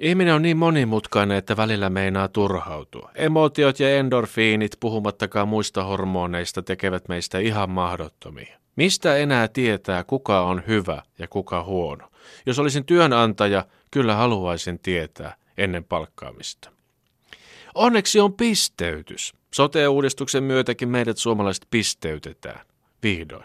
Ihminen on niin monimutkainen, että välillä meinaa turhautua. Emotiot ja endorfiinit, puhumattakaan muista hormoneista, tekevät meistä ihan mahdottomia. Mistä enää tietää, kuka on hyvä ja kuka huono? Jos olisin työnantaja, kyllä haluaisin tietää ennen palkkaamista. Onneksi on pisteytys. Sote-uudistuksen myötäkin meidät suomalaiset pisteytetään. Vihdoin.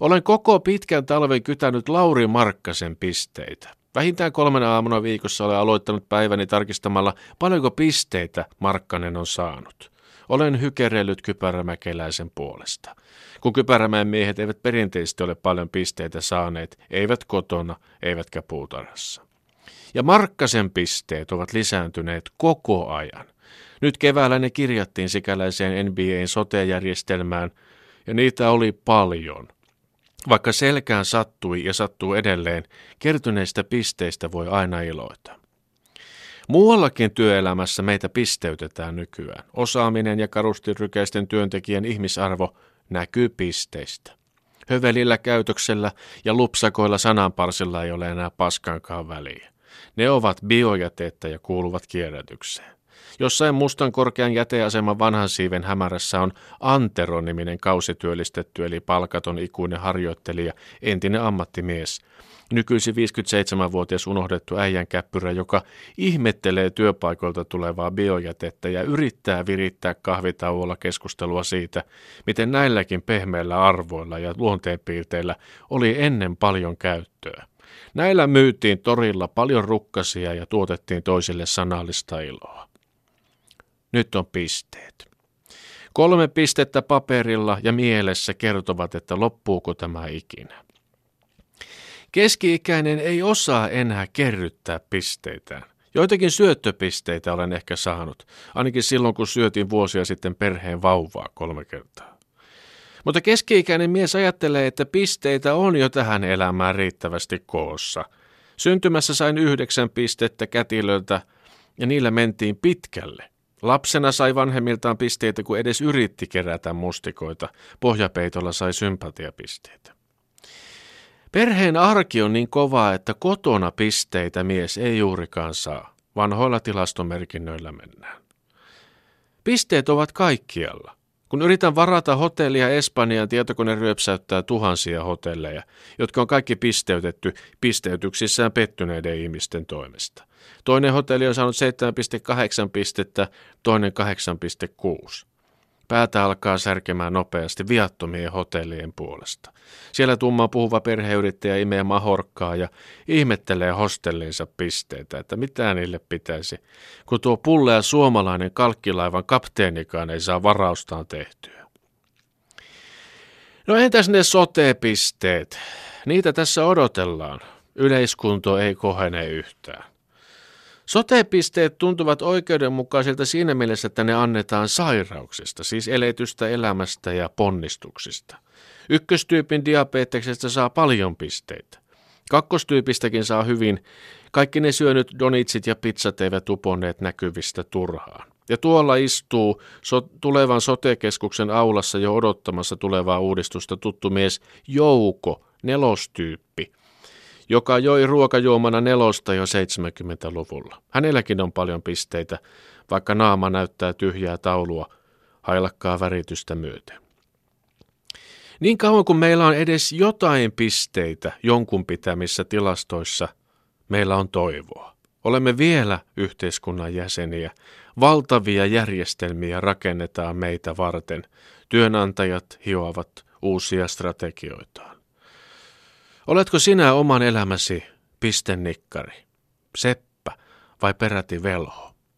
Olen koko pitkän talven kytänyt Lauri Markkasen pisteitä. Vähintään kolmena aamuna viikossa olen aloittanut päiväni tarkistamalla, paljonko pisteitä Markkanen on saanut. Olen hykerellyt kypärämäkeläisen puolesta. Kun kypärämään miehet eivät perinteisesti ole paljon pisteitä saaneet, eivät kotona, eivätkä puutarhassa. Ja Markkasen pisteet ovat lisääntyneet koko ajan. Nyt keväällä ne kirjattiin sikäläiseen NBAn sote-järjestelmään, ja niitä oli paljon. Vaikka selkään sattui ja sattuu edelleen, kertyneistä pisteistä voi aina iloita. Muuallakin työelämässä meitä pisteytetään nykyään. Osaaminen ja karustirykäisten työntekijän ihmisarvo näkyy pisteistä. Hövelillä käytöksellä ja lupsakoilla sananparsilla ei ole enää paskankaan väliä. Ne ovat biojätettä ja kuuluvat kierrätykseen. Jossain mustan korkean jäteaseman vanhan siiven hämärässä on Antero-niminen kausityöllistetty eli palkaton ikuinen harjoittelija, entinen ammattimies. Nykyisin 57-vuotias unohdettu äijän käppyrä, joka ihmettelee työpaikoilta tulevaa biojätettä ja yrittää virittää kahvitauolla keskustelua siitä, miten näilläkin pehmeillä arvoilla ja luonteenpiirteillä oli ennen paljon käyttöä. Näillä myytiin torilla paljon rukkasia ja tuotettiin toisille sanallista iloa. Nyt on pisteet. Kolme pistettä paperilla ja mielessä kertovat, että loppuuko tämä ikinä. Keski-ikäinen ei osaa enää kerryttää pisteitään. Joitakin syöttöpisteitä olen ehkä saanut, ainakin silloin kun syötin vuosia sitten perheen vauvaa kolme kertaa. Mutta keski-ikäinen mies ajattelee, että pisteitä on jo tähän elämään riittävästi koossa. Syntymässä sain yhdeksän pistettä kätilöltä ja niillä mentiin pitkälle. Lapsena sai vanhemmiltaan pisteitä, kun edes yritti kerätä mustikoita. Pohjapeitolla sai sympatiapisteitä. Perheen arki on niin kovaa, että kotona pisteitä mies ei juurikaan saa. Vanhoilla tilastomerkinnöillä mennään. Pisteet ovat kaikkialla. Kun yritän varata hotellia Espanjaan, tietokone ryöpsäyttää tuhansia hotelleja, jotka on kaikki pisteytetty pisteytyksissään pettyneiden ihmisten toimesta. Toinen hotelli on saanut 7,8 pistettä, toinen 8,6. Päätä alkaa särkemään nopeasti viattomien hotellien puolesta. Siellä tumma puhuva perheyrittäjä imee mahorkkaa ja ihmettelee hostellinsa pisteitä, että mitä niille pitäisi, kun tuo pullea suomalainen kalkkilaivan kapteenikaan ei saa varaustaan tehtyä. No entäs ne sote-pisteet? Niitä tässä odotellaan. Yleiskunto ei kohene yhtään. Sotepisteet tuntuvat oikeudenmukaisilta siinä mielessä, että ne annetaan sairauksista, siis eletystä elämästä ja ponnistuksista. Ykköstyypin diabeteksestä saa paljon pisteitä. Kakkostyypistäkin saa hyvin. Kaikki ne syönyt donitsit ja pizzat eivät uponneet näkyvistä turhaan. Ja tuolla istuu so- tulevan sotekeskuksen aulassa jo odottamassa tulevaa uudistusta tuttu mies Jouko, nelostyyppi – joka joi ruokajuomana nelosta jo 70-luvulla. Hänelläkin on paljon pisteitä, vaikka naama näyttää tyhjää taulua hailakkaa väritystä myöten. Niin kauan kuin meillä on edes jotain pisteitä jonkun pitämissä tilastoissa, meillä on toivoa. Olemme vielä yhteiskunnan jäseniä. Valtavia järjestelmiä rakennetaan meitä varten. Työnantajat hioavat uusia strategioitaan. Oletko sinä oman elämäsi pistennikkari, seppä vai peräti velho?